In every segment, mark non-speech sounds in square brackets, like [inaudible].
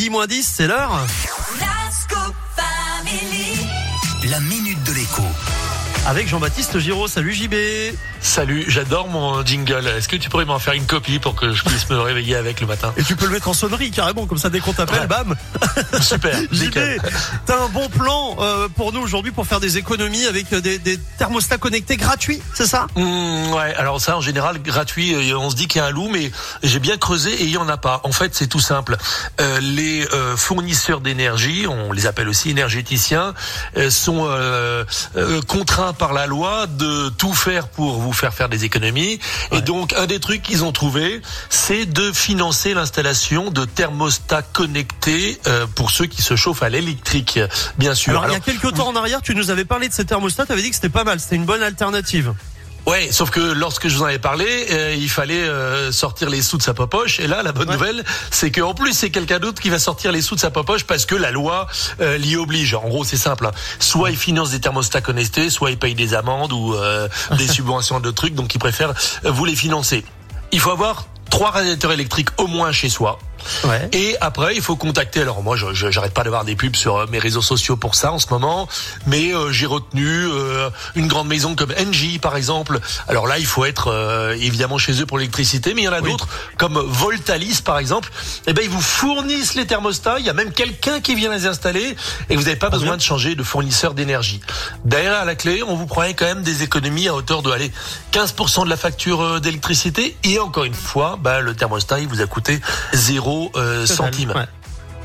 midi moins 10, c'est l'heure. La minute de l'écho. Avec Jean-Baptiste Giraud. Salut JB. Salut, j'adore mon jingle. Est-ce que tu pourrais m'en faire une copie pour que je puisse me réveiller avec le matin Et tu peux le mettre en sonnerie carrément, comme ça dès qu'on t'appelle, Ouais. bam. [laughs] Super, [laughs] JB, t'as un bon plan euh, pour nous aujourd'hui pour faire des économies avec euh, des, des thermostats connectés gratuits, c'est ça? Mmh, ouais, alors ça en général gratuit, euh, on se dit qu'il y a un loup, mais j'ai bien creusé et il y en a pas. En fait, c'est tout simple. Euh, les euh, fournisseurs d'énergie, on les appelle aussi énergéticiens, sont euh, par la loi de tout faire pour vous faire faire des économies. Et donc, un des trucs qu'ils ont trouvé, c'est de financer l'installation de thermostats connectés euh, pour ceux qui se chauffent à l'électrique, bien sûr. Alors, il y a Alors, quelques temps en arrière, tu nous avais parlé de ces thermostats, tu avais dit que c'était pas mal, c'était une bonne alternative. Ouais, sauf que lorsque je vous en avais parlé, euh, il fallait euh, sortir les sous de sa poche. Et là, la bonne Ouais. nouvelle, c'est qu'en plus, c'est quelqu'un d'autre qui va sortir les sous de sa poche parce que la loi euh, l'y oblige. En gros, c'est simple. hein. Soit il finance des thermostats connectés, soit il paye des amendes ou euh, des [laughs] subventions de trucs. Donc, il préfère euh, vous les financer. Il faut avoir trois radiateurs électriques au moins chez soi. Ouais. Et après, il faut contacter. Alors moi, je j'arrête pas d'avoir des pubs sur euh, mes réseaux sociaux pour ça en ce moment, mais euh, j'ai retenu euh, une grande maison comme Engie par exemple. Alors là, il faut être euh, évidemment chez eux pour l'électricité, mais il y en a Oui. d'autres comme Voltalis par exemple. Eh ben, ils vous fournissent les thermostats. Il y a même quelqu'un qui vient les installer et vous n'avez pas besoin de changer de fournisseur d'énergie. Derrière à la clé, on vous promet quand même des économies à hauteur de allez 15% de la facture euh, d'électricité et encore une fois, bah, le thermostat il vous a coûté 0 euh, centime. Ouais.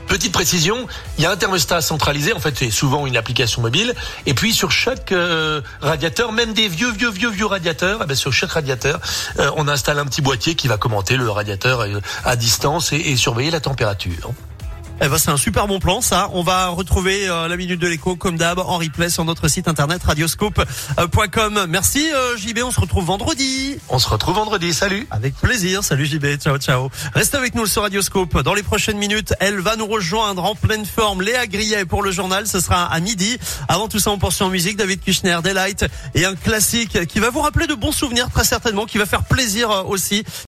Petite précision, il y a un thermostat centralisé, en fait c'est souvent une application mobile, et puis sur chaque euh, radiateur, même des vieux vieux vieux vieux radiateurs, eh ben, sur chaque radiateur, euh, on installe un petit boîtier qui va commenter le radiateur à distance et, et surveiller la température. Eh ben, c'est un super bon plan, ça. On va retrouver euh, la minute de l'écho comme d'hab en replay sur notre site internet radioscope.com. Merci euh, JB, on se retrouve vendredi. On se retrouve vendredi, salut Avec plaisir. Salut JB. Ciao, ciao. Reste avec nous sur Radioscope. Dans les prochaines minutes, elle va nous rejoindre en pleine forme. Léa Grillet pour le journal. Ce sera à midi. Avant tout ça, on poursuit en musique. David Kushner, Delight et un classique qui va vous rappeler de bons souvenirs très certainement, qui va faire plaisir euh, aussi.